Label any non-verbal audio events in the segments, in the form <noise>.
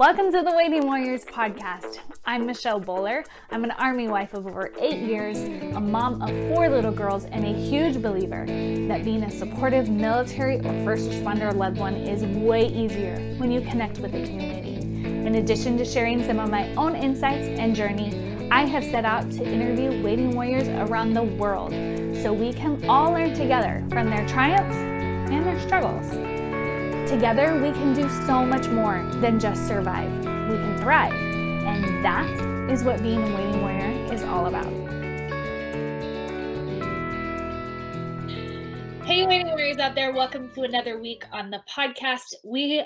Welcome to the Waiting Warriors podcast. I'm Michelle Bowler. I'm an Army wife of over eight years, a mom of four little girls, and a huge believer that being a supportive military or first responder loved one is way easier when you connect with the community. In addition to sharing some of my own insights and journey, I have set out to interview waiting warriors around the world so we can all learn together from their triumphs and their struggles. Together, we can do so much more than just survive. We can thrive. And that is what being a waiting warrior is all about. Hey, waiting warriors out there, welcome to another week on the podcast. We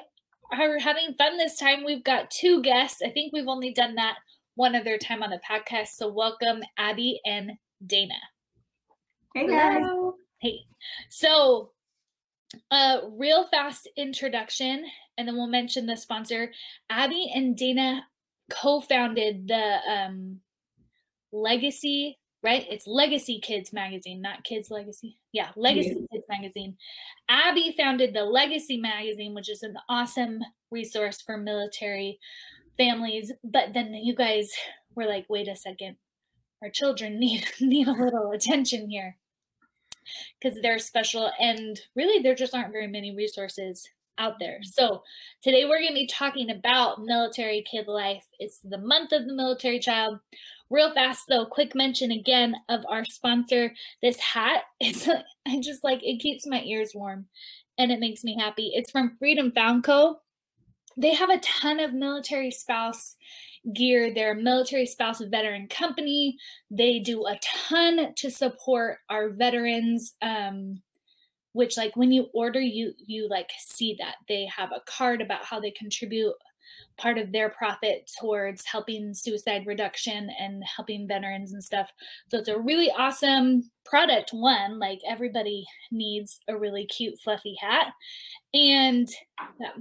are having fun this time. We've got two guests. I think we've only done that one other time on the podcast. So, welcome, Abi and Daena. Hey, guys. Hey. So, a real fast introduction, and then we'll mention the sponsor. Abi and Daena co-founded the um, Legacy, right? It's Legacy Kids magazine, not Kids Legacy. Yeah, Legacy yeah. Kids magazine. Abi founded the Legacy magazine, which is an awesome resource for military families. But then you guys were like, wait a second, our children <laughs> need need a little attention here because they're special and really there just aren't very many resources out there. Mm-hmm. So today we're going to be talking about military kid life. It's the month of the military child. Real fast though, quick mention again of our sponsor. This hat, <laughs> it's I just like it keeps my ears warm and it makes me happy. It's from Freedom Found Co. They have a ton of military spouse gear. They're a military spouse veteran company. They do a ton to support our veterans. Um, which like when you order you you like see that they have a card about how they contribute part of their profit towards helping suicide reduction and helping veterans and stuff. So it's a really awesome product. One, like everybody needs a really cute, fluffy hat. And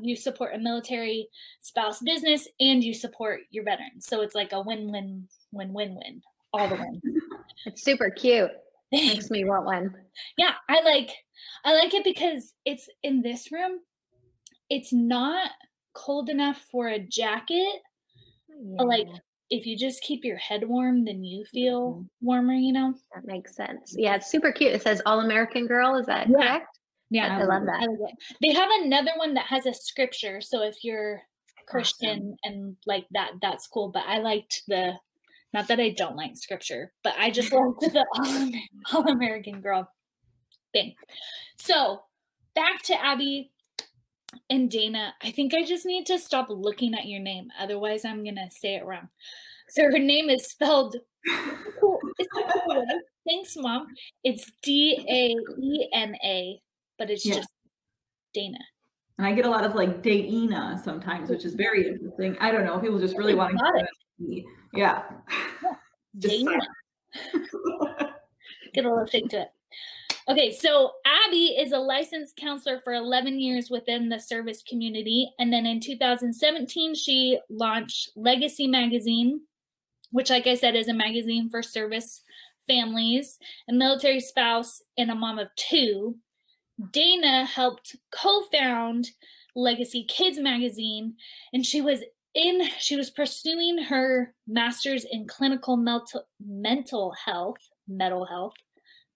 you support a military spouse business and you support your veterans. So it's like a win win, win win win, all the wins. <laughs> It's super cute. Makes me want one. <laughs> Yeah, I like I like it because it's in this room. It's not cold enough for a jacket. Yeah. But like if you just keep your head warm, then you feel mm-hmm. warmer, you know? That makes sense. Yeah, it's super cute. It says All American Girl. Is that yeah. correct? Yeah, I love that. They have another one that has a scripture. So if you're Christian awesome. and like that, that's cool. But I liked the, not that I don't like scripture, but I just liked <laughs> the All American Girl thing. So back to Abi and Daena, I think I just need to stop looking at your name. Otherwise, I'm going to say it wrong. So her name is spelled. <laughs> Thanks, Mom. It's D A E N A, but it's yeah. just Dana. And I get a lot of like Dana sometimes, which is very interesting. I don't know. People just really want to it. Yeah. yeah. <laughs> Dana. <laughs> get a little thing to it. Okay, so Abi is a licensed counselor for 11 years within the service community. And then in 2017, she launched Legacy Magazine, which, like I said, is a magazine for service families, a military spouse, and a mom of two. Daena helped co found Legacy Kids Magazine, and she was in she was pursuing her master's in clinical mental mental health mental health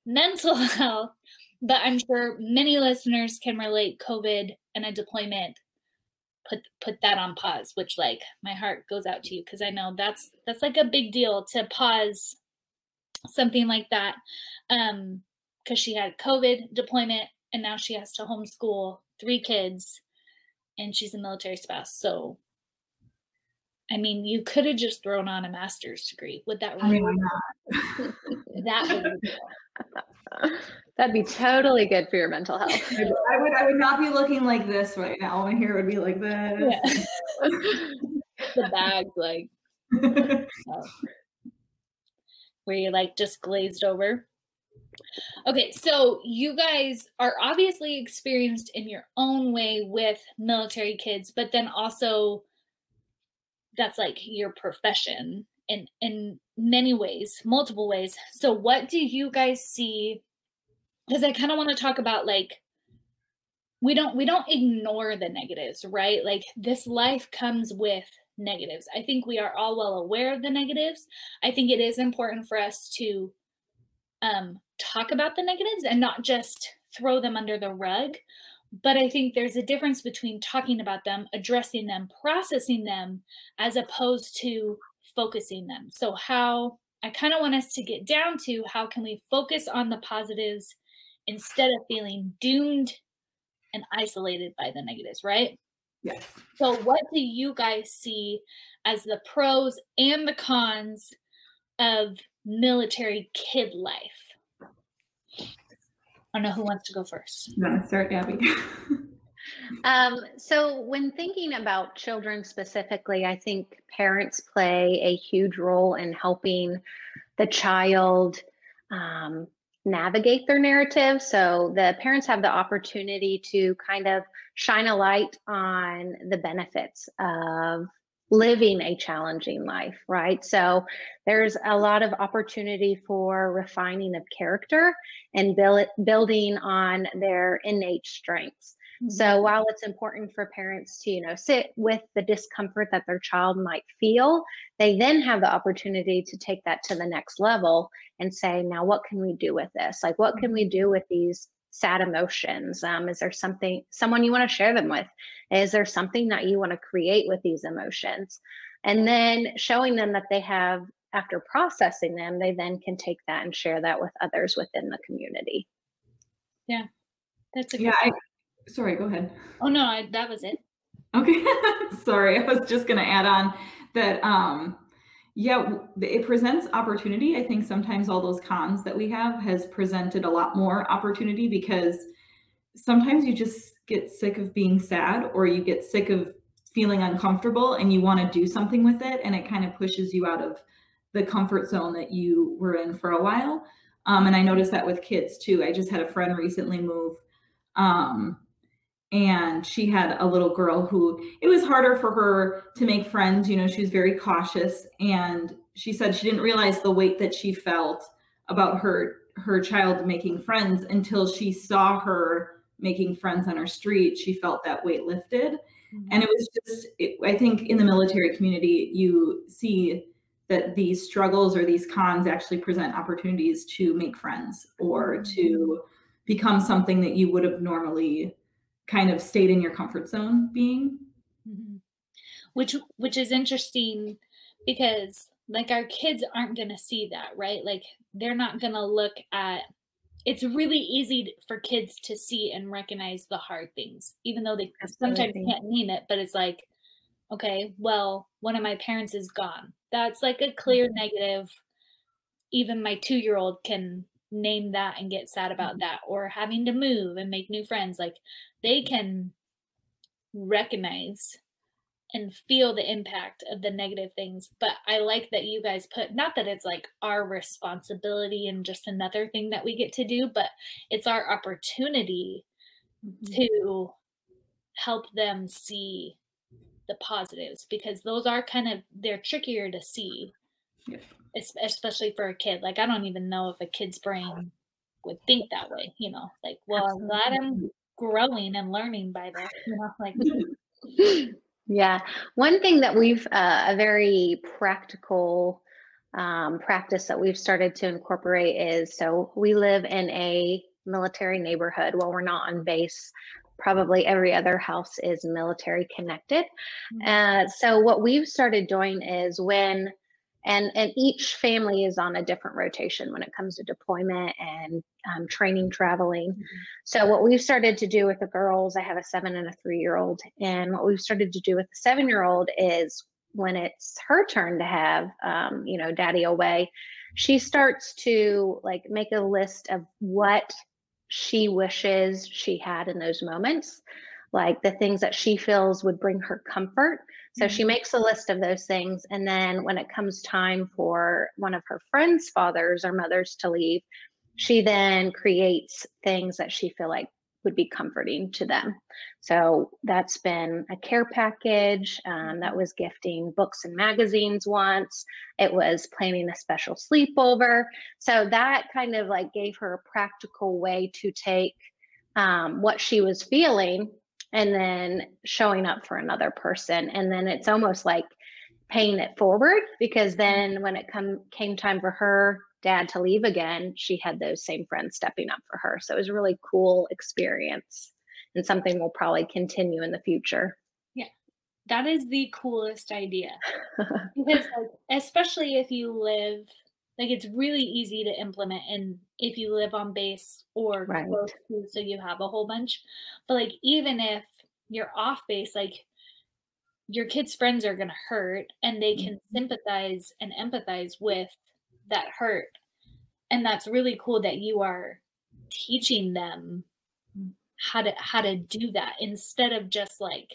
mental <laughs> health, but I'm sure many listeners can relate COVID and a deployment put put that on pause which like my heart goes out to you because i know that's that's like a big deal to pause something like that um because she had covid deployment and now she has to homeschool three kids and she's a military spouse so i mean you could have just thrown on a master's degree. Would that really that would be <laughs> cool. <laughs> That'd be totally good for your mental health. I would I would not be looking like this right now. My hair would be like this. Yeah. <laughs> the bag like <laughs> oh. where you like just glazed over. Okay, so you guys are obviously experienced in your own way with military kids, but then also that's like your profession and in many ways, multiple ways. So what do you guys see? Because I kind of want to talk about like we don't we don't ignore the negatives right like this life comes with negatives i think we are all well aware of the negatives i think it is important for us to um talk about the negatives and not just throw them under the rug but i think there's a difference between talking about them addressing them processing them as opposed to focusing them so how i kind of want us to get down to how can we focus on the positives instead of feeling doomed and isolated by the negatives, right? Yes. So, what do you guys see as the pros and the cons of military kid life? I don't know who wants to go first. You want start, Gabby? <laughs> um, so, when thinking about children specifically, I think parents play a huge role in helping the child um, navigate their narrative. So the parents have the opportunity to kind of shine a light on the benefits of living a challenging life, right? So there's a lot of opportunity for refining of character and build, building on their innate strengths. Mm-hmm. So while it's important for parents to, you know, sit with the discomfort that their child might feel, they then have the opportunity to take that to the next level and say, now what can we do with this? Like what can we mm-hmm. do with these sad emotions? Um, is there something someone you want to share them with? Is there something that you want to create with these emotions? And then showing them that they have after processing them, they then can take that and share that with others within the community. Yeah. That's a yeah, I, sorry, go ahead. Oh no, I, that was it. Okay, <laughs> sorry. I was just going to add on that. Um, yeah, it presents opportunity. I think sometimes all those cons that we have has presented a lot more opportunity because sometimes you just get sick of being sad or you get sick of feeling uncomfortable and you want to do something with it and it kind of pushes you out of the comfort zone that you were in for a while. Um, and I noticed that with kids too. I just had a friend recently move um, and she had a little girl who it was harder for her to make friends you know she was very cautious and she said she didn't realize the weight that she felt about her her child making friends until she saw her making friends on her street she felt that weight lifted mm-hmm. and it was just it, i think in the military community you see that these struggles or these cons actually present opportunities to make friends or mm-hmm. to become something that you would have normally kind of stayed in your comfort zone being? Mm-hmm. which which is interesting because like our kids aren't going to see that right? Like they're not going to look at it's really easy for kids to see and recognize the hard things even though they sometimes can't name it but it's like okay well one of my parents is gone. That's like a clear mm-hmm. negative. Even my 2 year old can name that and get sad about mm-hmm. that or having to move and make new friends like they can recognize and feel the impact of the negative things but i like that you guys put not that it's like our responsibility and just another thing that we get to do but it's our opportunity mm-hmm. to help them see the positives because those are kind of they're trickier to see yeah especially for a kid. Like I don't even know if a kid's brain would think that way. You know, like well, I'm glad I'm growing and learning by this. You know, like. <laughs> yeah, one thing that we've uh, a very practical um, practice that we've started to incorporate is so we live in a military neighborhood. While we're not on base, probably every other house is military connected. Mm-hmm. Uh, so what we've started doing is when and and each family is on a different rotation when it comes to deployment and um, training traveling. Mm-hmm. so what we've started to do with the girls i have a seven and a three year old and what we've started to do with the seven year old is when it's her turn to have um, you know daddy away she starts to like make a list of what she wishes she had in those moments. Like the things that she feels would bring her comfort so she makes a list of those things. And then when it comes time for one of her friends' fathers or mothers to leave, she then creates things that she feel like would be comforting to them. So that's been a care package. Um, that was gifting books and magazines once. It was planning a special sleepover. So that kind of like gave her a practical way to take um, what she was feeling and then showing up for another person. And then it's almost like paying it forward because then when it come came time for her dad to leave again, she had those same friends stepping up for her. So it was a really cool experience and something we'll probably continue in the future. Yeah. That is the coolest idea. <laughs> because like, especially if you live like it's really easy to implement and if you live on base or Right. close to so you have a whole bunch. But like even if you're off base, like your kids' friends are gonna hurt and they can mm-hmm. sympathize and empathize with that hurt. And that's really cool that you are teaching them how to how to do that instead of just like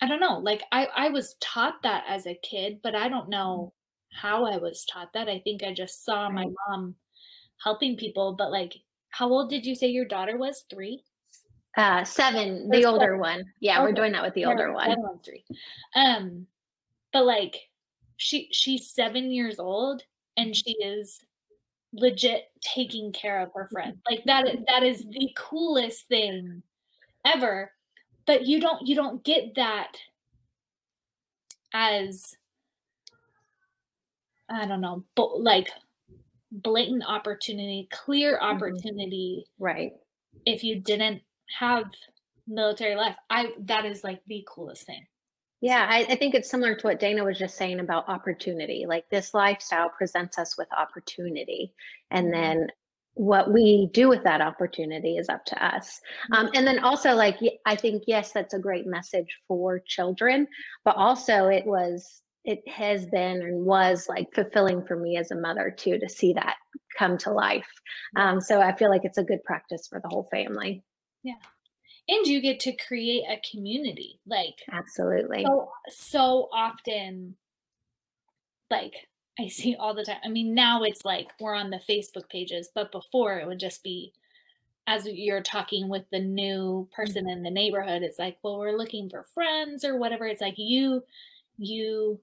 I don't know, like I I was taught that as a kid, but I don't mm-hmm. know how I was taught that. I think I just saw my mom helping people, but like how old did you say your daughter was? 3? Uh, seven, the 7. older one. Yeah, we're doing that with the Yeah, older the one. 3. Um, but like she she's 7 years old and she is legit taking care of her friend. <laughs> Like that that is the coolest thing ever. But you don't you don't get that as I don't know, but like blatant opportunity, clear Mhm. opportunity Right. if you didn't have military life. I that is like the coolest thing. Yeah, I, I think it's similar to what Daena was just saying about opportunity. Like this lifestyle presents us with opportunity, and Mhm. then what we do with that opportunity is up to us. Um, and then also, like I think, yes, that's a great message for children, but also it was, it has been and was like fulfilling for me as a mother too to see that come to life. Um, so I feel like it's a good practice for the whole family. Yeah. And you get to create a community. Like Absolutely. so so often like I see all the time. I mean, now it's like we're on the Facebook pages, but before it would just be as you're talking with the new person in the neighborhood, it's like, well, we're looking for friends or whatever. It's like you you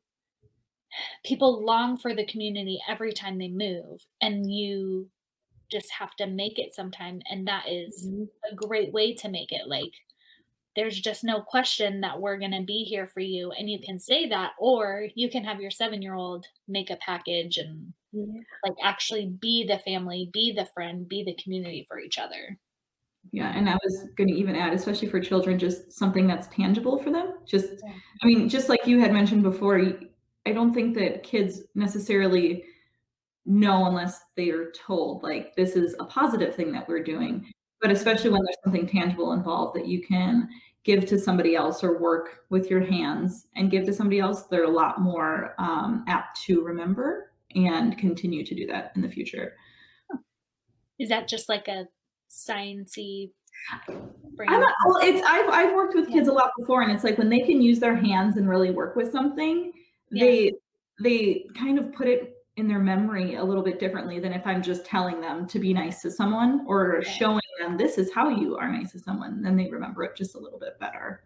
people long for the community every time they move and you just have to make it sometime and that is Mhm. a great way to make it like there's just no question that we're going to be here for you and you can say that or you can have your 7-year-old make a package and Yeah. like actually be the family, be the friend, be the community for each other. Yeah, and I was going to even add, especially for children, just something that's tangible for them. Just, Yeah. I mean, just like you had mentioned before, I don't think that kids necessarily know unless they are told, like, this is a positive thing that we're doing. But especially when there's something tangible involved that you can give to somebody else or work with your hands and give to somebody else, they're a lot more um, apt to remember and continue to do that in the future. Is that just like a sciencey brain? Well, it's I've I've worked with kids a lot before, and it's like when they can use their hands and really work with something, Yeah. they they kind of put it in their memory a little bit differently than if I'm just telling them to be nice to someone or showing them this is how you are nice to someone. Then they remember it just a little bit better.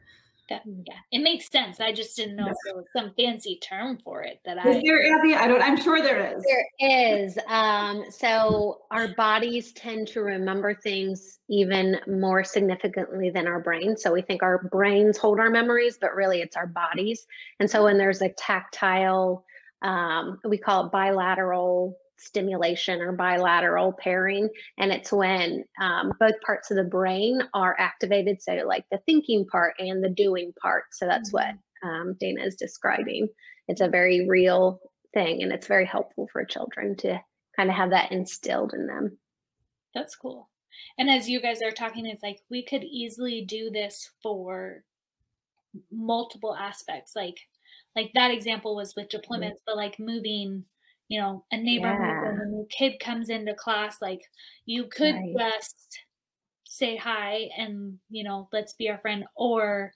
That, yeah, it makes sense. I just didn't know if Yes. there was some fancy term for it that Is I. there Abi? I don't. I'm sure there is. There is. Um, so our bodies tend to remember things even more significantly than our brains. So we think our brains hold our memories, but really it's our bodies. And so when there's a tactile, um, we call it bilateral stimulation or bilateral pairing. And it's when um, both parts of the brain are activated. So, like the thinking part and the doing part. So, that's what um, Daena is describing. It's a very real thing and it's very helpful for children to kind of have that instilled in them. That's cool. And as you guys are talking, it's like we could easily do this for multiple aspects. Like, like that example was with deployments, but like moving, you know, a neighbor Yeah. a new kid comes into class. Like, you could Right. just say hi and you know, let's be our friend, or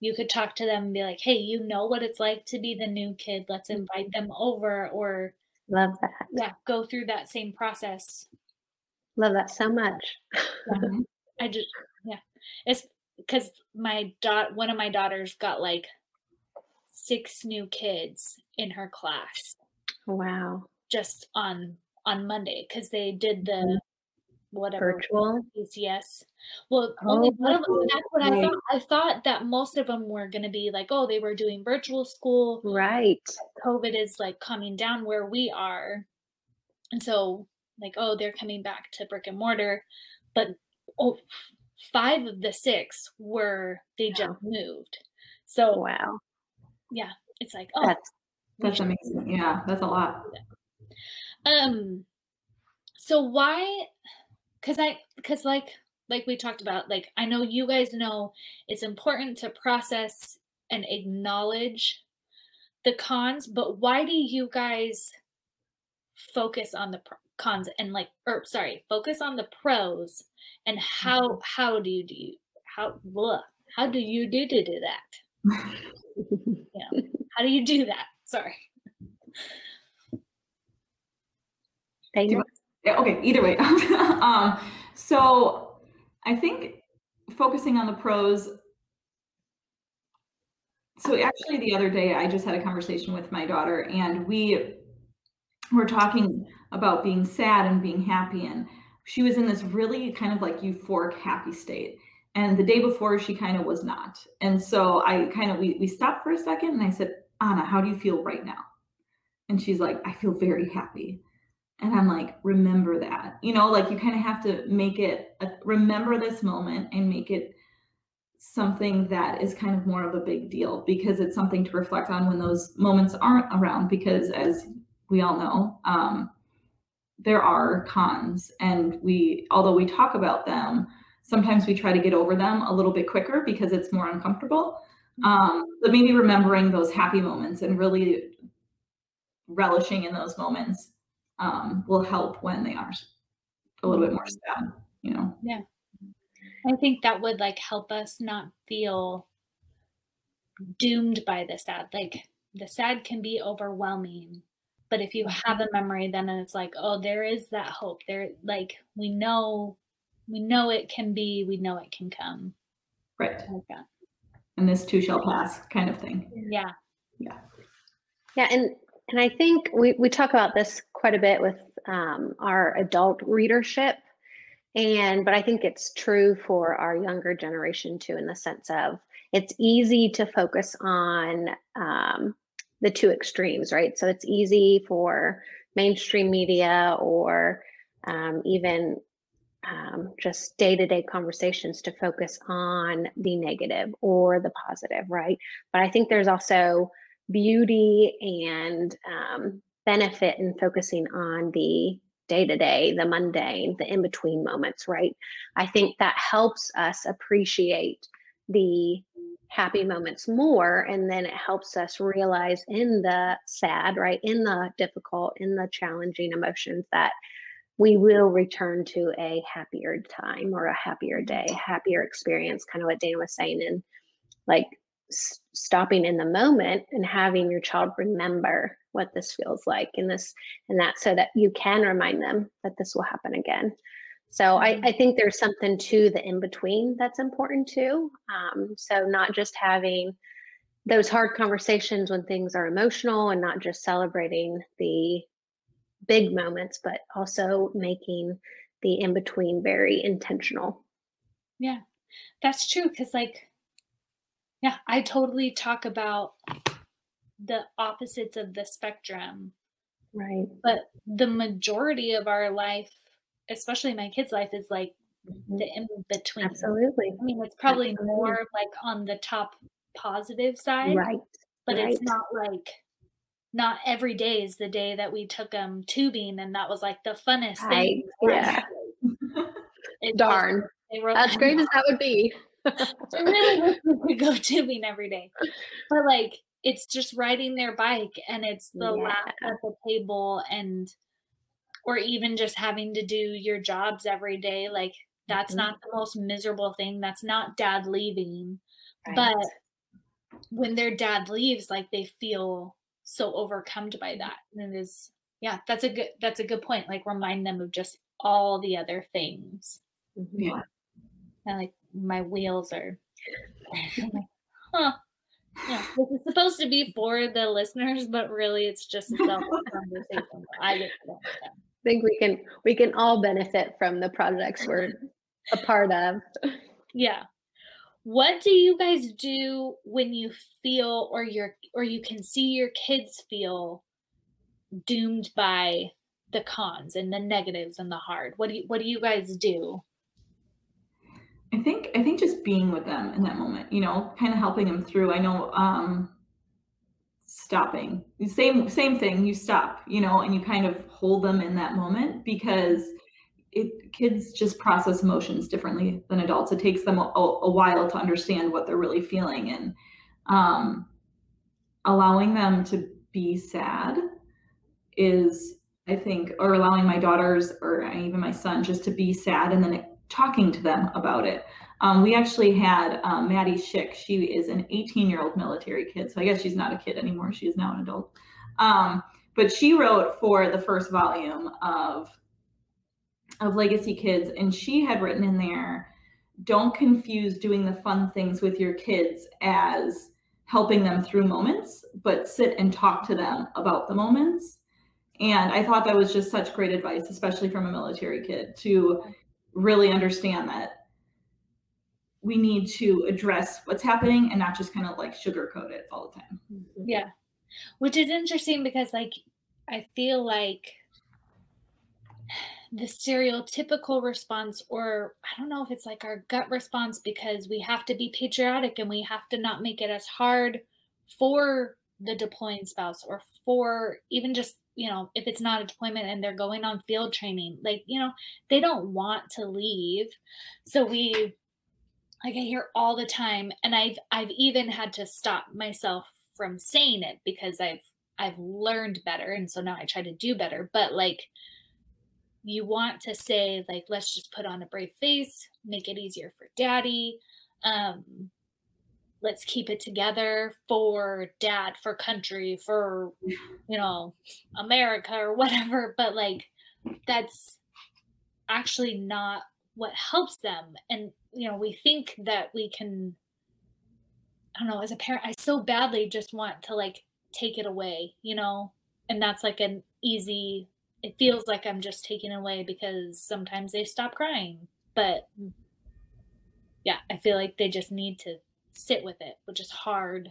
you could talk to them and be like, hey, you know what it's like to be the new kid. Let's invite them over, or Love that. yeah, go through that same process Love that so much. Mhm. <laughs> I just yeah, it's because my dot one of my daughters got like six new kids in her class wow. just on on Monday because they did mm-hmm. the whatever Virtual. PCS. Well, Oh, only one of them. That's what I thought. I thought that most of them were going to be like, oh, they were doing virtual school. Right. COVID is like coming down where we are, and so like, oh, they're coming back to brick and mortar, but oh, five of the six were they just moved. So Wow. Yeah, it's like, oh, That's That's amazing. Yeah, that's a lot. um so why because i because like like we talked about like i know you guys know it's important to process and acknowledge the cons but why do you guys focus on the pr- cons and like or sorry focus on the pros and how how do you do you how blah, how do you do to do that <laughs> yeah. how do you do that sorry Daena? Yeah, okay, either way. <laughs> um, so I think focusing on the pros. So actually, the other day I just had a conversation with my daughter, and we were talking about being sad and being happy, and she was in this really kind of like euphoric, happy state. And the day before, she kind of was not. And so I kind of we we stopped for a second, and I said, Anna, how do you feel right now? And she's like, I feel very happy. And I'm like, remember that. You know, like you kind of have to make it, a, remember this moment and make it something that is kind of more of a big deal because it's something to reflect on when those moments aren't around. Because as we all know, um, there are cons. And we, although we talk about them, sometimes we try to get over them a little bit quicker because it's more uncomfortable. Um, but maybe remembering those happy moments and really relishing in those moments um, will help when they are a little bit more sad, you know. Yeah. I think that would like help us not feel doomed by the sad. Like the sad can be overwhelming, but if you have a memory, then it's like, oh, there is that hope. There, like we know, we know it can be. We know it can come. Right. Like that. And this too shall pass kind of thing. Yeah. Yeah, Yeah. and and I think we we talk about this quite a bit with um, our adult readership, and but I think it's true for our younger generation too, in the sense of it's easy to focus on um, the two extremes, right? So it's easy for mainstream media or um, even um, just day to day conversations to focus on the negative or the positive, right? But I think there's also beauty and um, benefit in focusing on the day to day, the mundane, the in between moments, right? I think that helps us appreciate the happy moments more. And then it helps us realize in the sad, right? In the difficult, in the challenging emotions that we will return to a happier time or a happier day, happier experience, kind of what Daena was saying. And like s- stopping in the moment and having your child remember what this feels like and this and that so that you can remind them that this will happen again so I, I think there's something to the in between that's important too um, so not just having those hard conversations when things are emotional and not just celebrating the big moments but also making the in between very intentional Yeah. That's true. Cause like, yeah, I totally talk about the opposites of the spectrum right but the majority of our life especially my kids life is like mm-hmm. the in between absolutely i mean it's probably Absolutely. more like on the top positive side right but it's not like not every day is the day that we took them tubing and that was like the funnest Right, thing yeah. Was- <laughs> darn wrote as great as that would be <laughs> really wish we could go tubing every day. But like it's just riding their bike and it's the laugh Yeah. at the table and or even just having to do your jobs every day. Like that's Mhm. not the most miserable thing. That's not dad leaving. Right. But when their dad leaves, like they feel so overcome by that. And it is yeah, that's a good that's a good point. Like remind them of just all the other things. Mhm. Yeah. And like my wheels are I'm <laughs> <laughs> like, huh. Yeah, this is supposed to be for the listeners, but really it's just a self conversation. I get to have think we can we can all benefit from the projects we're a part of. Yeah. What do you guys do when you feel or your or you can see your kids feel doomed by the cons and the negatives and the hard? What do you what do you guys do? I think I think just being with them in that moment, you know, kind of helping them through. I know um stopping. Same same thing, you stop, you know, and you kind of hold them in that moment because it kids just process emotions differently than adults. It takes them a, a while to understand what they're really feeling and um allowing them to be sad is I think, or allowing my daughters or even my son just to be sad and then talking to them about it. Um, we actually had um, Maddie Schick. She is an 18 year old military kid. So I guess she's not a kid anymore. She is now an adult. Um, but she wrote for the first volume of of Legacy Kids, and she had written in there, "Don't confuse doing the fun things with your kids as helping them through moments, but sit and talk to them about the moments." And I thought that was just such great advice, especially from a military kid, to really understand that we need to address what's happening and not just kind of like sugarcoat it all the time. Yeah. Which is interesting because like I feel like the stereotypical response or I don't know if it's like our gut response because we have to be patriotic and we have to not make it as hard for the deploying spouse or for even just you know if it's not a deployment and they're going on field training like you know they don't want to leave. So we like i hear all the time and i've i've even had to stop myself from saying it because i've i've learned better and so now i try to do better but like you want to say like let's just put on a brave face make it easier for daddy um let's keep it together for dad for country for you know america or whatever. <laughs> But like that's actually not what helps them. And you know we think that we can i don't know as a parent i so badly just want to like take it away you know? And that's like an easy it feels like i'm just taking away because sometimes they stop crying but yeah i feel like they just need to sit with it, which is hard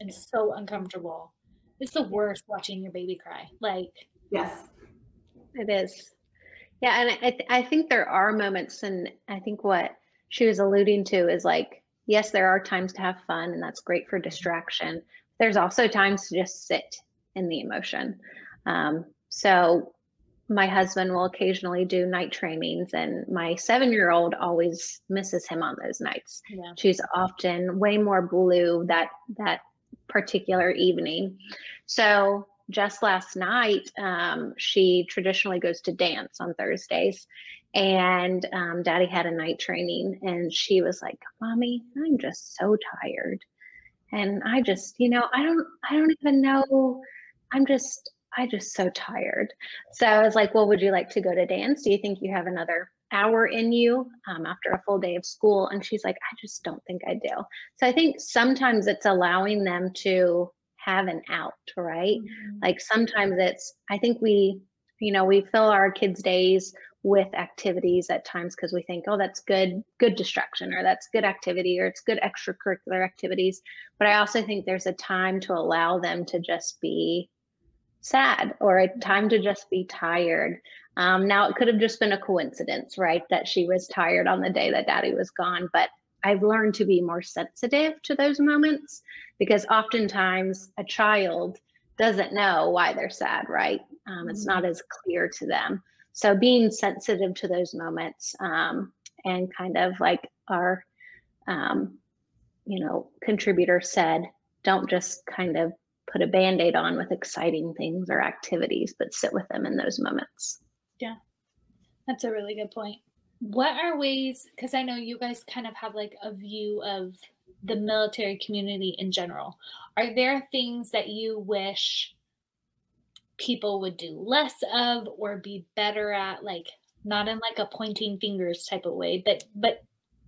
and so uncomfortable. It's the worst watching your baby cry. Like, yes, it is. Yeah, and I, th- I think there are moments, and I think what she was alluding to is like, yes, there are times to have fun, and that's great for distraction. There's also times to just sit in the emotion. Um, so my husband will occasionally do night trainings and my seven year old always misses him on those nights. Yeah. she's often way more blue that that particular evening. So just last night um, she traditionally goes to dance on thursdays and um, daddy had a night training and she was like mommy i'm just so tired. And i just you know i don't i don't even know. I'm just I just so tired. So I was like, well, would you like to go to dance? Do you think you have another hour in you um, after a full day of school? And she's like, I just don't think I do. So I think sometimes it's allowing them to have an out, right? Mm-hmm. Like sometimes it's, I think we, you know, we fill our kids' days with activities at times because we think, oh, that's good, good distraction, or that's good activity, or it's good extracurricular activities. But I also think there's a time to allow them to just be sad or a time to just be tired. Um, now, it could have just been a coincidence, right? That she was tired on the day that daddy was gone. But I've learned to be more sensitive to those moments because oftentimes a child doesn't know why they're sad, right? Um, it's not mm-hmm. as clear to them. So being sensitive to those moments um, and kind of like our, um, you know, contributor said, don't just kind of put a band-aid on with exciting things or activities but sit with them in those moments. Yeah. That's a really good point. What are ways because i know you guys kind of have like a view of the military community in general. Are there things that you wish people would do less of or be better at like not in like a pointing fingers type of way but but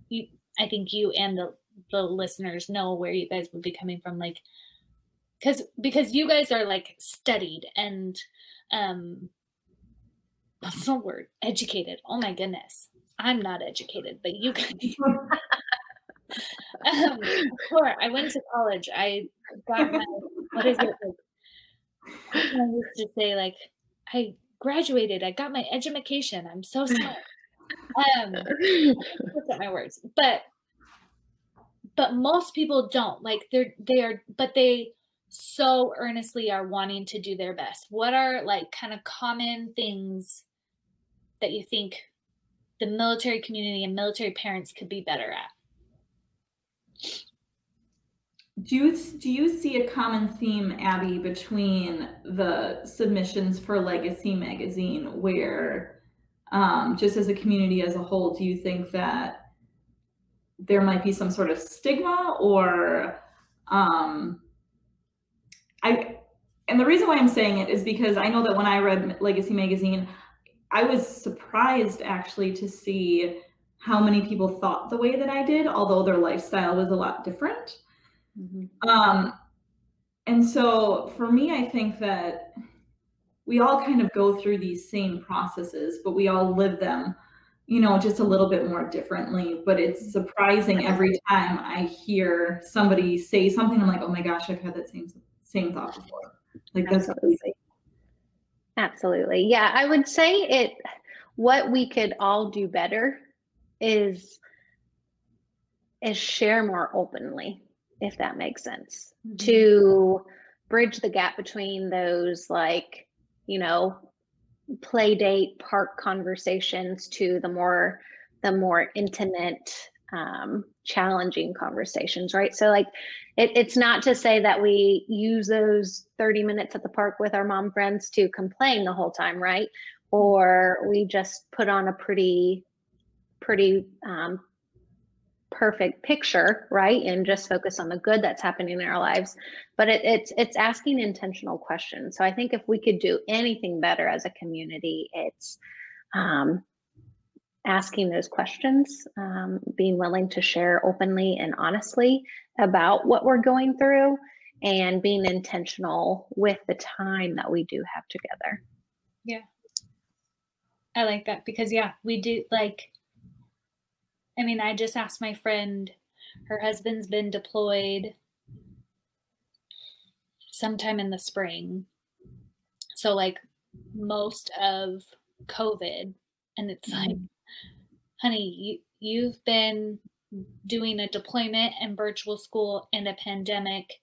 you i think you and the the listeners know where you guys would be coming from like because because you guys are like studied and um what's the word? Educated. Oh my goodness. I'm not educated, but you can. <laughs> um, I went to college, I got my, what is it? Like, I used to say, like, I graduated, I got my education. I'm so smart. Um, at my words, but but most people don't like they're they are but they so earnestly are wanting to do their best. What are like kind of common things that you think the military community and military parents could be better at? Do you do you see a common theme Abi between the submissions for legacy magazine where um, just as a community as a whole do you think that there might be some sort of stigma or um, I and the reason why I'm saying it is because I know that when I read Legacy magazine, I was surprised actually to see how many people thought the way that I did, although their lifestyle was a lot different. Mm-hmm. Um, and so for me, I think that we all kind of go through these same processes, but we all live them you know, just a little bit more differently. But it's surprising every time I hear somebody say something. I'm like, oh my gosh, I've had that same same thought before. Like that's absolutely, absolutely, yeah. I would say it. What we could all do better is is share more openly, if that makes sense, mm-hmm. to bridge the gap between those like you know play date park conversations to the more the more intimate um, challenging conversations right so like it, it's not to say that we use those 30 minutes at the park with our mom friends to complain the whole time right or we just put on a pretty pretty um, perfect picture, right? And just focus on the good that's happening in our lives. But it, it's it's asking intentional questions. So I think if we could do anything better as a community, it's um, asking those questions, um, being willing to share openly and honestly about what we're going through, and being intentional with the time that we do have together. Yeah. I like that because yeah, we do like I mean, I just asked my friend, her husband's been deployed sometime in the spring. So, like, most of COVID. And it's like, honey, you, you've been doing a deployment and virtual school and a pandemic,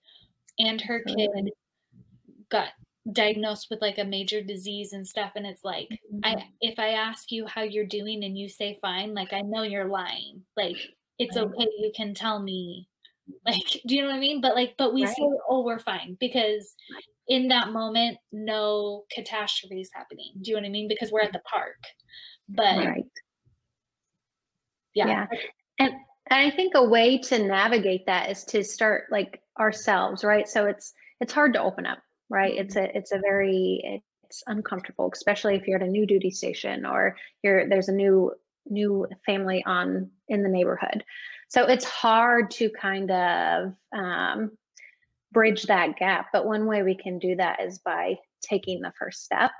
and her kid got diagnosed with like a major disease and stuff and it's like mm-hmm. i if i ask you how you're doing and you say fine like i know you're lying like it's right. okay you can tell me like do you know what i mean but like but we right. say oh we're fine because in that moment no catastrophe is happening do you know what i mean because we're at the park but right. Yeah. yeah. And and i think a way to navigate that is to start like ourselves right? So it's it's hard to open up right? It's mm-hmm. a it's a very it's uncomfortable especially if you're at a new duty station or you're there's a new new family on in the neighborhood. So it's hard to kind of um, bridge that gap but one way we can do that is by taking the first step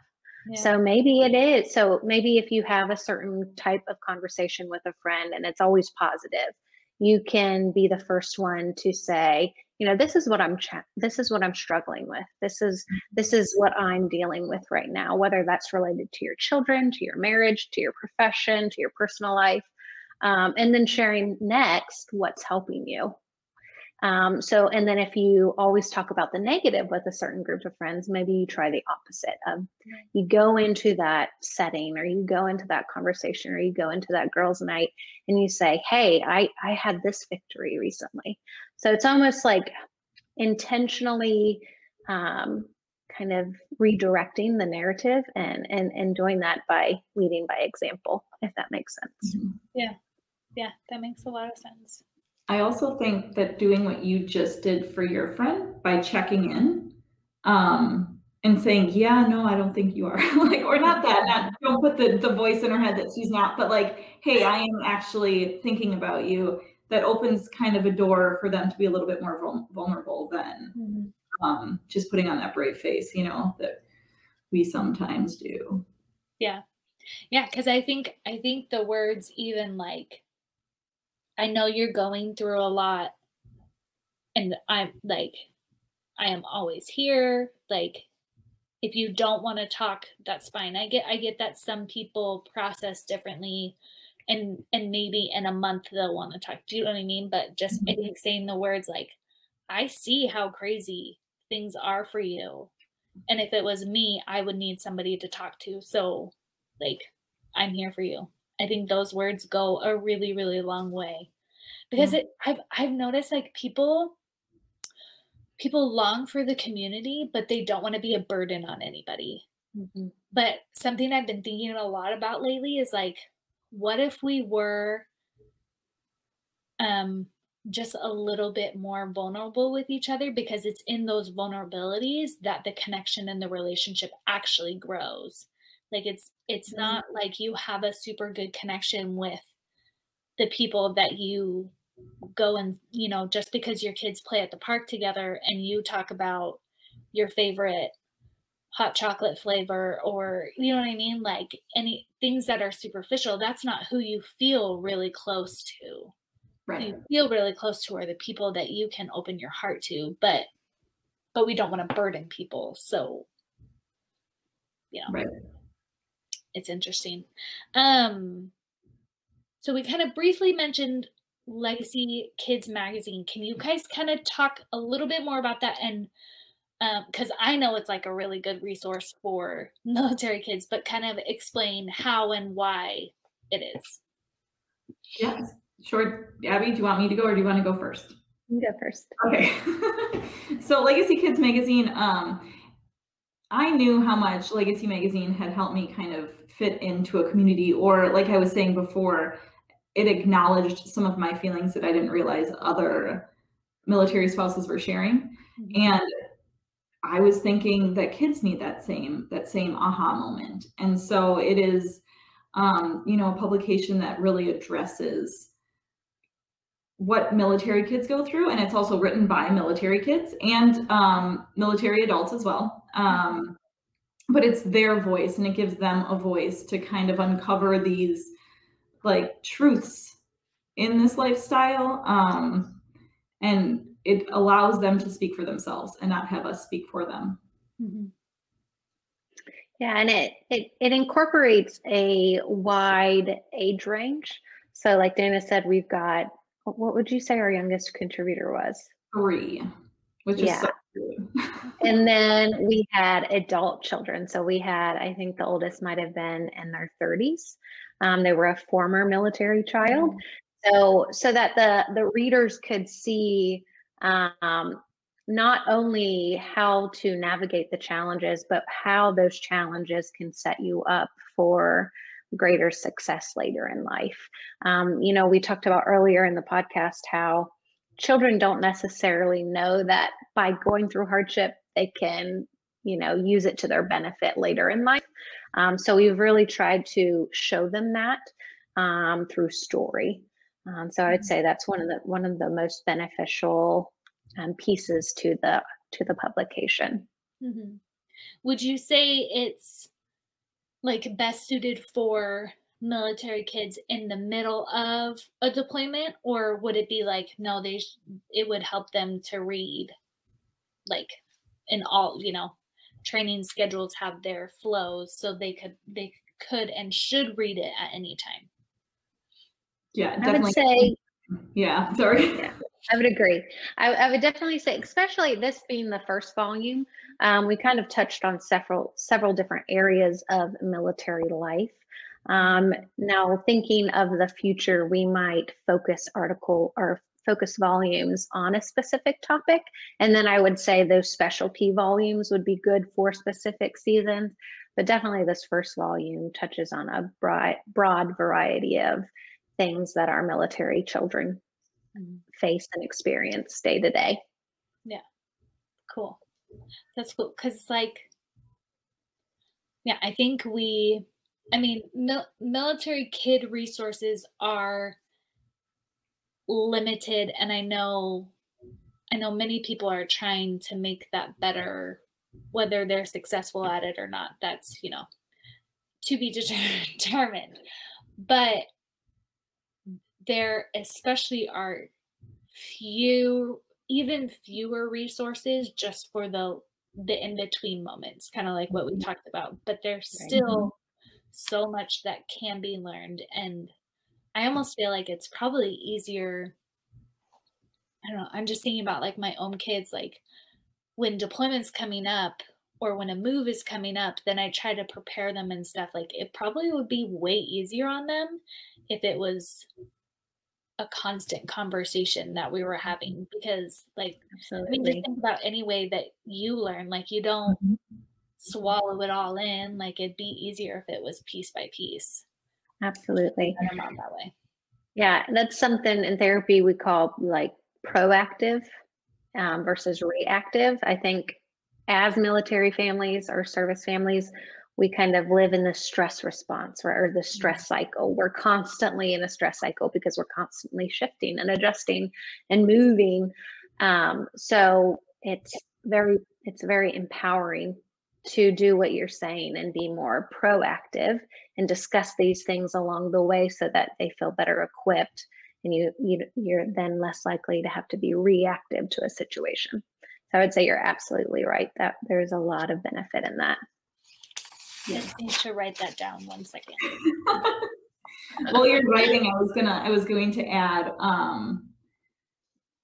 so maybe it is so maybe if you have a certain type of conversation with a friend and it's always positive you can be the first one to say you know this is what i'm ch- this is what i'm struggling with. This is this is what i'm dealing with right now whether that's related to your children to your marriage to your profession to your personal life um, and then sharing next what's helping you um, so, and then if you always talk about the negative with a certain group of friends, maybe you try the opposite of you go into that setting or you go into that conversation or you go into that girls' night and you say, Hey, I, I had this victory recently. So it's almost like intentionally um, kind of redirecting the narrative and, and, and doing that by leading by example, if that makes sense. Mm-hmm. Yeah. Yeah, that makes a lot of sense. I also think that doing what you just did for your friend by checking in um, and saying, "Yeah, no, I don't think you are," <laughs> like, or not that, not don't put the the voice in her head that she's not, but like, "Hey, I am actually thinking about you." That opens kind of a door for them to be a little bit more vulnerable than mm-hmm. um, just putting on that brave face, you know, that we sometimes do. Yeah, Yeah, because I think I think the words even like I know you're going through a lot and I'm like I am always here. Like if you don't want to talk, that's fine. I get I get that some people process differently and and maybe in a month they'll want to talk. Do you know what I mean? But just mm-hmm. I think saying the words like I see how crazy things are for you. And if it was me, I would need somebody to talk to. So like I'm here for you. I think those words go a really, really long way. Because mm-hmm. it I've I've noticed like people people long for the community, but they don't want to be a burden on anybody. Mm-hmm. But something I've been thinking a lot about lately is like, what if we were um just a little bit more vulnerable with each other because it's in those vulnerabilities that the connection and the relationship actually grows like it's it's mm-hmm. not like you have a super good connection with the people that you go and you know just because your kids play at the park together and you talk about your favorite hot chocolate flavor or you know what i mean? Like any things that are superficial that's not who you feel really close to. Right. you feel really close to are the people that you can open your heart to but but we don't want to burden people so you know. Right it's interesting um so we kind of briefly mentioned Legacy Kids Magazine. Can you guys kind of talk a little bit more about that? And because um, I know it's like a really good resource for <laughs> military kids, but kind of explain how and why it is. Yes, sure. Abi, do you want me to go or do you want to go first? You go first. Okay. <laughs> so Legacy Kids Magazine, um, I knew how much Legacy Magazine had helped me kind of fit into a community, or like I was saying before, it acknowledged some of my feelings that I didn't realize other military spouses were sharing. Mm-hmm. And I was thinking that kids need that same that same aha moment. And so it is um, you know, a publication that really addresses what military kids go through and it's also written by military kids and um, military adults as well. Um, but it's their voice and it gives them a voice to kind of uncover these like truths in this lifestyle um, and it allows them to speak for themselves and not have us speak for them. Mm-hmm. yeah and it, it it incorporates a wide age range. So like Daena said we've got what would you say our youngest contributor was? Three which yeah. is so <laughs> and then we had adult children. So we had i think the oldest might have been in their 30s um, they were a former military child, mm-hmm. so so that the the readers could see um, not only how to navigate the challenges, but how those challenges can set you up for greater success later in life. Um, you know, we talked about earlier in the podcast how children don't necessarily know that by going through hardship, they can, you know, use it to their benefit later in life. Um, so we've really tried to show them that um, through story. Um, so I'd mm-hmm. say that's one of the one of the most beneficial um, pieces to the to the publication. Mm-hmm. Would you say it's like best suited for military kids in the middle of a deployment, or would it be like no, they sh- it would help them to read like in all you know training schedules have their flows so they could they could and should read it at any time? Yeah definitely. i would say yeah sorry. Yeah, i would agree I, I, would definitely say especially this being the first volume um, we kind of touched on several several different areas of military life um, now thinking of the future we might focus article or focus volumes on a specific topic. And then I would say those specialty volumes would be good for specific seasons. But definitely, this first volume touches on a broad, broad variety of things that our military children. Mm-hmm. face and experience day to day. Yeah, cool. That's cool. Because, like, yeah, I think we, I mean, mil- military kid resources are limited and i know i know many people are trying to make that better whether they're successful at it or not that's you know to be <laughs> determined. But there especially are few even fewer resources just for the the in between moments kind of like what we mm-hmm. talked about but there's still so much that can be learned and i almost feel like it's probably easier i don't know i'm just thinking about like my own kids like when deployment's coming up or when a move is coming up then i try to prepare them and stuff like it probably would be way easier on them if it was a constant conversation that we were having because like Absolutely. I mean just think about any way that you learn like you don't mm-hmm. swallow it all in like it'd be easier if it was piece by piece Absolutely. I'm on that way. Yeah, that's something in therapy we call like proactive um, versus reactive. I think as military families or service families, we kind of live in the stress response or, or the mm-hmm. stress cycle. We're constantly in a stress cycle because we're constantly shifting and adjusting and moving. Um, so it's very it's very empowering to do what you're saying and be more proactive and discuss these things along the way so that they feel better equipped and you, you you're then less likely to have to be reactive to a situation so i would say you're absolutely right that there's a lot of benefit in that just need to write that down one second. <laughs> While you're writing, I was gonna I was going to add um,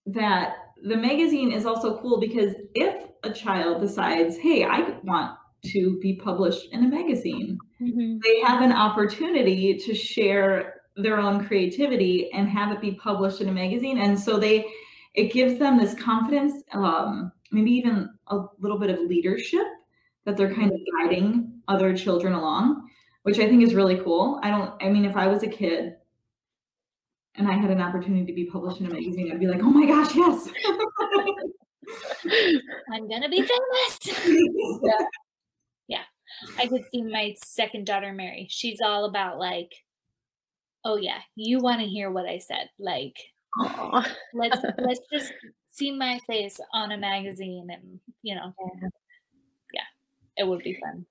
that the magazine is also cool because if a child decides, hey, I want to be published in a magazine, mm-hmm. they have an opportunity to share their own creativity and have it be published in a magazine. And so they it gives them this confidence, um, maybe even a little bit of leadership that they're kind of guiding other children along, which I think is really cool. I don't, I mean, if I was a kid and I had an opportunity to be published in a magazine, I'd be like, oh my gosh, yes. <laughs> I'm going to be famous. <laughs> yeah. yeah. I could see my second daughter, Mary. She's all about like, oh yeah, you want to hear what I said. Like, Aww. let's <laughs> let's just see my face on a magazine and you know yeah it would be fun.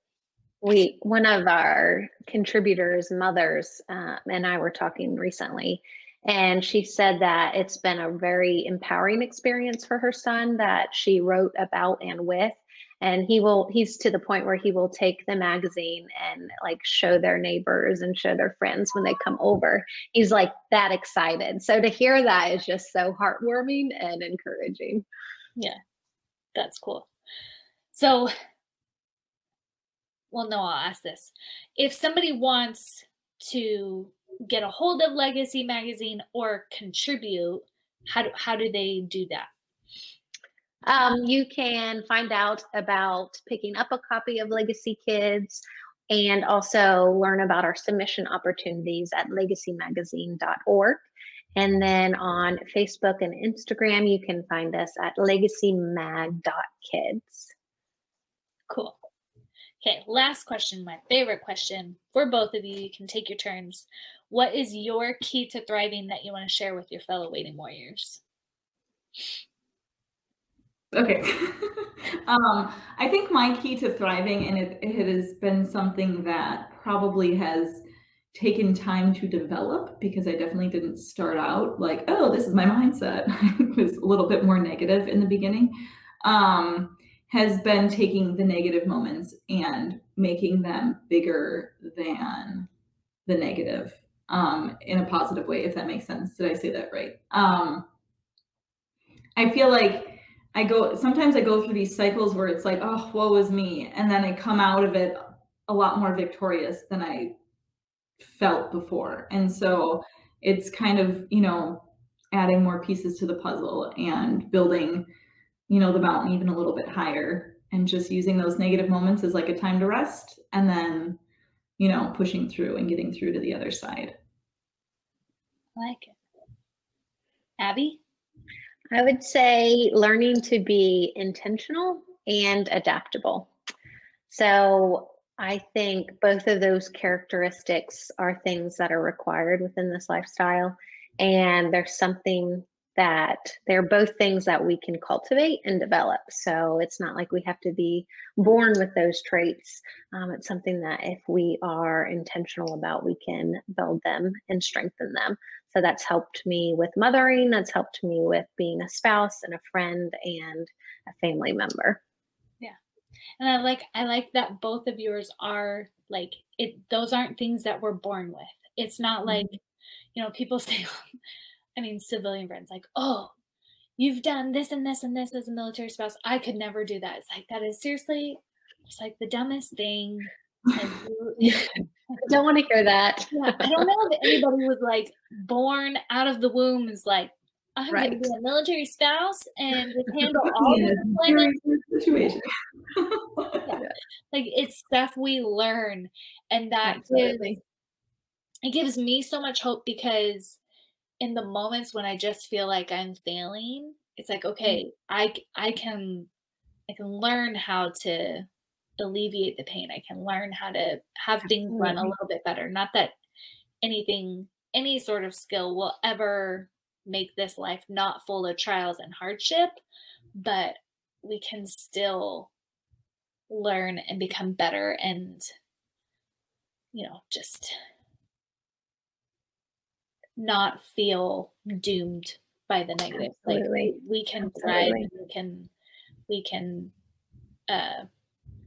We one of our contributors' mothers uh, and I were talking recently, and she said that it's been a very empowering experience for her son that she wrote about and with and he will he's to the point where he will take the magazine and like show their neighbors and show their friends when they come over. He's like that excited. So to hear that is just so heartwarming and encouraging. Yeah that's cool. So well, no, I'll ask this. If somebody wants to get a hold of Legacy Magazine or contribute, how do, how do they do that? Um, you can find out about picking up a copy of Legacy Kids and also learn about our submission opportunities at legacymagazine.org. And then on Facebook and Instagram, you can find us at legacymag.kids. Cool. Okay, last question, my favorite question for both of you. You can take your turns. What is your key to thriving that you want to share with your fellow waiting warriors? Okay. <laughs> um, I think my key to thriving, and it, it has been something that probably has taken time to develop because I definitely didn't start out like, oh, this is my mindset. <laughs> it was a little bit more negative in the beginning. Um, has been taking the negative moments and making them bigger than the negative um, in a positive way, if that makes sense. Did I say that right? Um, I feel like I go sometimes I go through these cycles where it's like, oh, woe is me, and then I come out of it a lot more victorious than I felt before. And so it's kind of, you know, adding more pieces to the puzzle and building you know, the mountain even a little bit higher and just using those negative moments as like a time to rest and then, you know, pushing through and getting through to the other side. I like it. Abi? I would say learning to be intentional and adaptable. So I think both of those characteristics are things that are required within this lifestyle. And there's something that they're both things that we can cultivate and develop. So it's not like we have to be born with those traits. Um, it's something that if we are intentional about, we can build them and strengthen them. So that's helped me with mothering, that's helped me with being a spouse and a friend and a family member. Yeah. And I like I like that both of yours are like it those aren't things that we're born with. It's not like, mm-hmm. you know, people <laughs> say I mean, civilian friends, like, oh, you've done this and this and this as a military spouse. I could never do that. It's like, that is seriously it's like the dumbest thing. I <laughs> don't want to hear that. <laughs> yeah, I don't know if anybody was like born out of the womb is like, I'm right. going to be a military spouse and <laughs> handle all yeah, this situation. yeah. Like it's stuff we learn, and that gives, it gives me so much hope because in the moments when I just feel like I'm failing, it's like, mm. okay, I I can I can learn how to alleviate the pain. I can learn how to have things run a little bit better. Not that anything any sort of skill will ever make this life not full of trials and hardship, but we can still learn and become better and you know, just not feel doomed by the negative. Absolutely. Like we can thrive. We can we can uh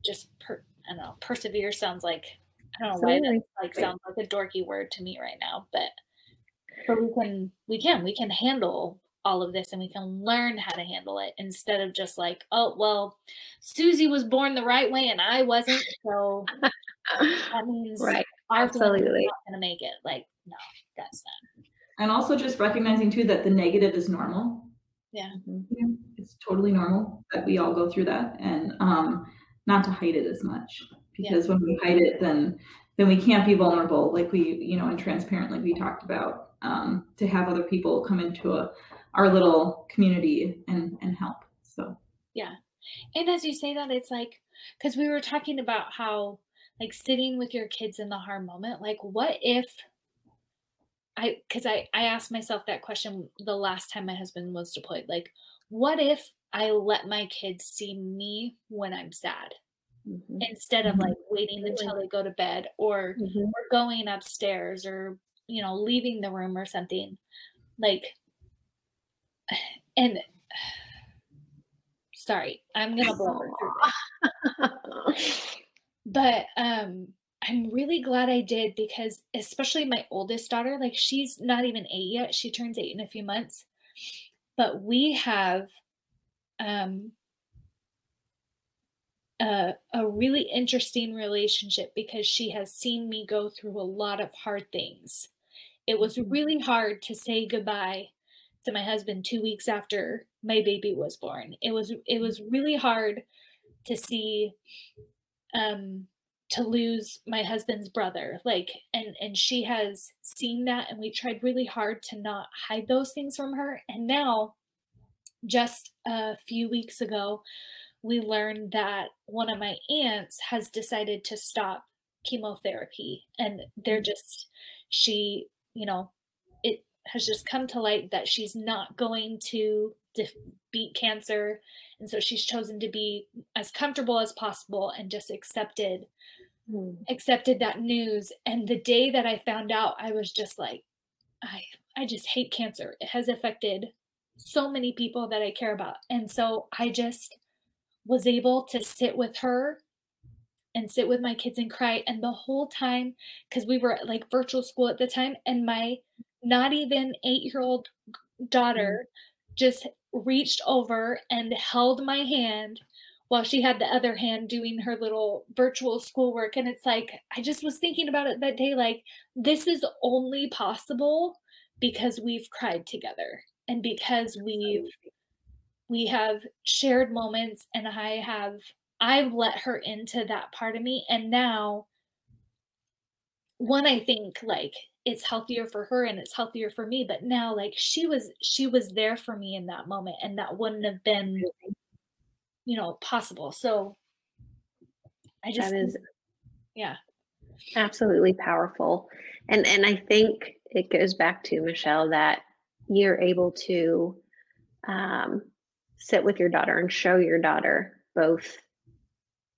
just per, I don't know persevere sounds like I don't know Absolutely. why that like sounds like a dorky word to me right now, but but we can we can we can handle all of this and we can learn how to handle it instead of just like oh well Susie was born the right way and I wasn't so <laughs> that means right our absolutely not gonna make it like no that's not and also just recognizing too that the negative is normal. Yeah. yeah it's totally normal that we all go through that and um, not to hide it as much because yeah. when we hide it, then then we can't be vulnerable like we you know and transparent like we talked about um, to have other people come into a, our little community and and help. So yeah, and as you say that, it's like because we were talking about how like sitting with your kids in the hard moment, like what if I because I I asked myself that question the last time my husband was deployed. Like, what if I let my kids see me when I'm sad mm-hmm. instead of like mm-hmm. waiting until they go to bed or mm-hmm. or going upstairs or you know leaving the room or something like <sighs> and <sighs> sorry i'm gonna blubber but um I'm really glad I did because especially my oldest daughter, like she's not even eight yet. She turns eight in a few months. But we have um a, a really interesting relationship because she has seen me go through a lot of hard things. It was mm-hmm. really hard to say goodbye to my husband 2 weeks after my baby was born. It was it was really hard to see um to lose my husband's brother like and and she has seen that and we tried really hard to not hide those things from her and now just a few weeks ago we learned that one of my aunts has decided to stop chemotherapy and they're mm. just she you know it has just come to light that she's not going to beat cancer and so she's chosen to be as comfortable as possible and just accepted mm. accepted that news and the day that i found out i was just like i i just hate cancer it has affected so many people that i care about and so i just was able to sit with her and sit with my kids and cry and the whole time because we were at like virtual school at the time and my not even eight year old daughter mm. just reached over and held my hand while she had the other hand doing her little virtual schoolwork. And it's like, I just was thinking about it that day like, this is only possible because we've cried together and because we've we have shared moments and I have I've let her into that part of me. And now one I think like it's healthier for her and it's healthier for me but now like she was she was there for me in that moment and that wouldn't have been you know possible. So i just that is yeah. absolutely powerful. And and i think it goes back to michelle that you're able to um, sit with your daughter and show your daughter both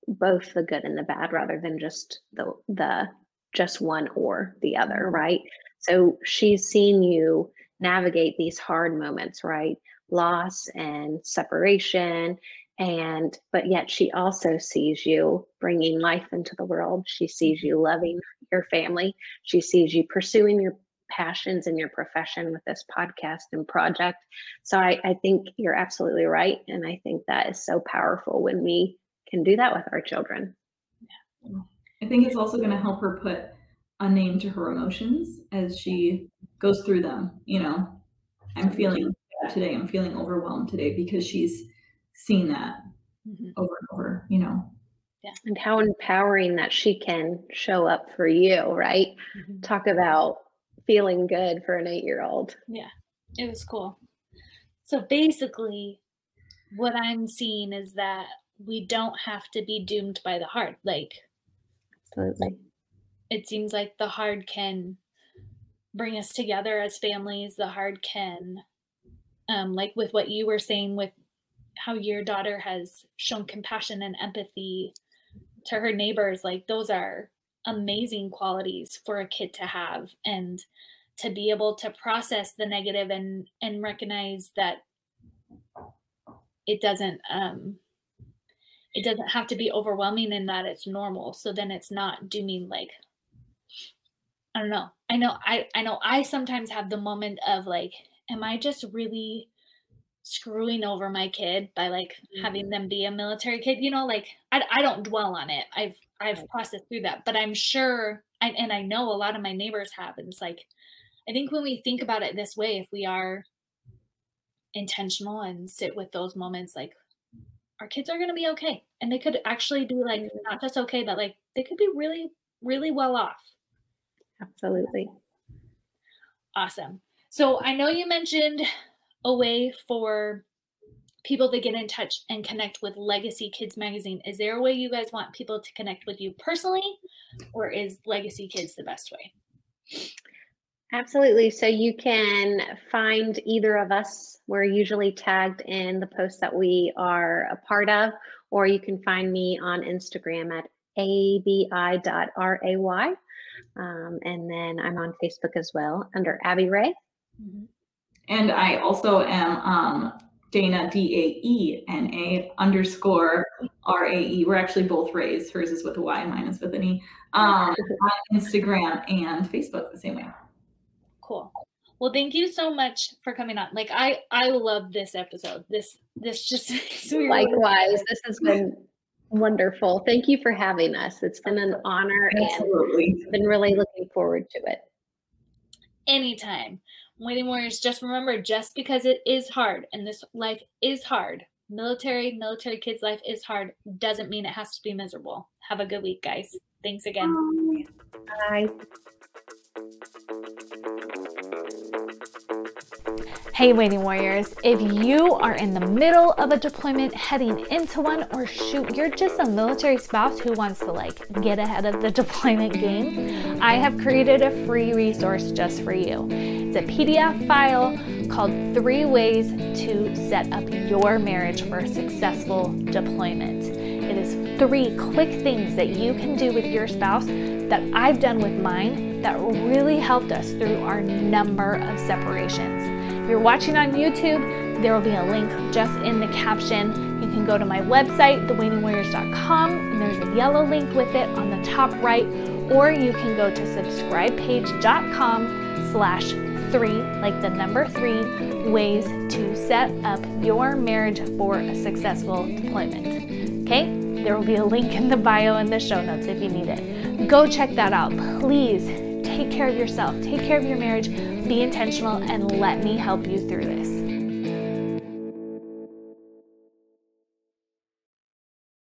both the good and the bad rather than just the the just one or the other Mm-hmm. right? So she's seen you navigate these hard moments right? Loss and separation and but yet she also sees you bringing life into the world. She sees mm-hmm. you loving your family. She sees you pursuing your passions in your profession with this podcast and project. So I, I think you're absolutely right and i think that is so powerful when we can do that with our children. I think it's also going to help her put a name to her emotions as she goes through them. You know, I'm feeling today. I'm feeling overwhelmed today because she's seen that Mhm. over and over. You know, Yeah. and how empowering that she can show up for you right Mhm. talk about feeling good for an eight year old Yeah, It was cool. So basically, what I'm seeing is that we don't have to be doomed by the hard. Like, absolutely it seems like the hard can bring us together as families. The hard can, um, like with what you were saying, with how your daughter has shown compassion and empathy to her neighbors, like, those are amazing qualities for a kid to have. And to be able to process the negative and and recognize that it doesn't um it doesn't have to be overwhelming and that it's normal so then it's not dooming like i don't know i know i i know i sometimes have the moment of like am i just really screwing over my kid by like having mm. them be a military kid you know like i, I don't dwell on it. I've i've processed through that but i'm sure I, and i know a lot of my neighbors have and it's like i think when we think about it this way if we are intentional and sit with those moments like our kids are going to be okay and they could actually be like mm. not just okay but like they could be really really well off. Absolutely. Awesome. So i know you mentioned a way for people to get in touch and connect with legacy kids magazine is there a way you guys want people to connect with you personally or is legacy kids the best way Absolutely. So you can find either of us. We're usually tagged in the posts that we are a part of, or you can find me on Instagram at abi.ray. Um, and then I'm on Facebook as well under Abi Ray. Mhm. And I also am um, Daena D A E N A underscore R A E. We're actually both Rays. Hers is with a Y, mine is with an E. Um, on Instagram and Facebook the same way. cool well thank you so much for coming on like i i love this episode this this just <laughs> makes me Likewise, this has been wonderful. Thank you for having us. It's been an honor and Absolutely. been really looking forward to it. anytime. Waiting Warriors, just remember just because it is hard and this life is hard, military, military kids' life is hard, doesn't mean it has to be miserable. Have a good week, guys. Thanks again. Bye. Hey, Waiting Warriors, if you are in the middle of a deployment heading into one, or shoot, you're just a military spouse who wants to like get ahead of the <laughs> deployment game, I have created a free resource just for you. It's a PDF file called Three Ways to Set Up Your Marriage for a Successful Deployment. It is three quick things that you can do with your spouse that I've done with mine that really helped us through our number of separations. If you're watching on YouTube, there will be a link just in the caption. You can go to my website, thewaitingwarriors.com, and there's a yellow link with it on the top right, or you can go to subscribepage.com slash three, like the number three, ways to set up your marriage for a successful deployment. Okay? There will be a link in the bio and the show notes if you need it. Go check that out. Please take care of yourself, take care of your marriage, be intentional, and let me help you through this.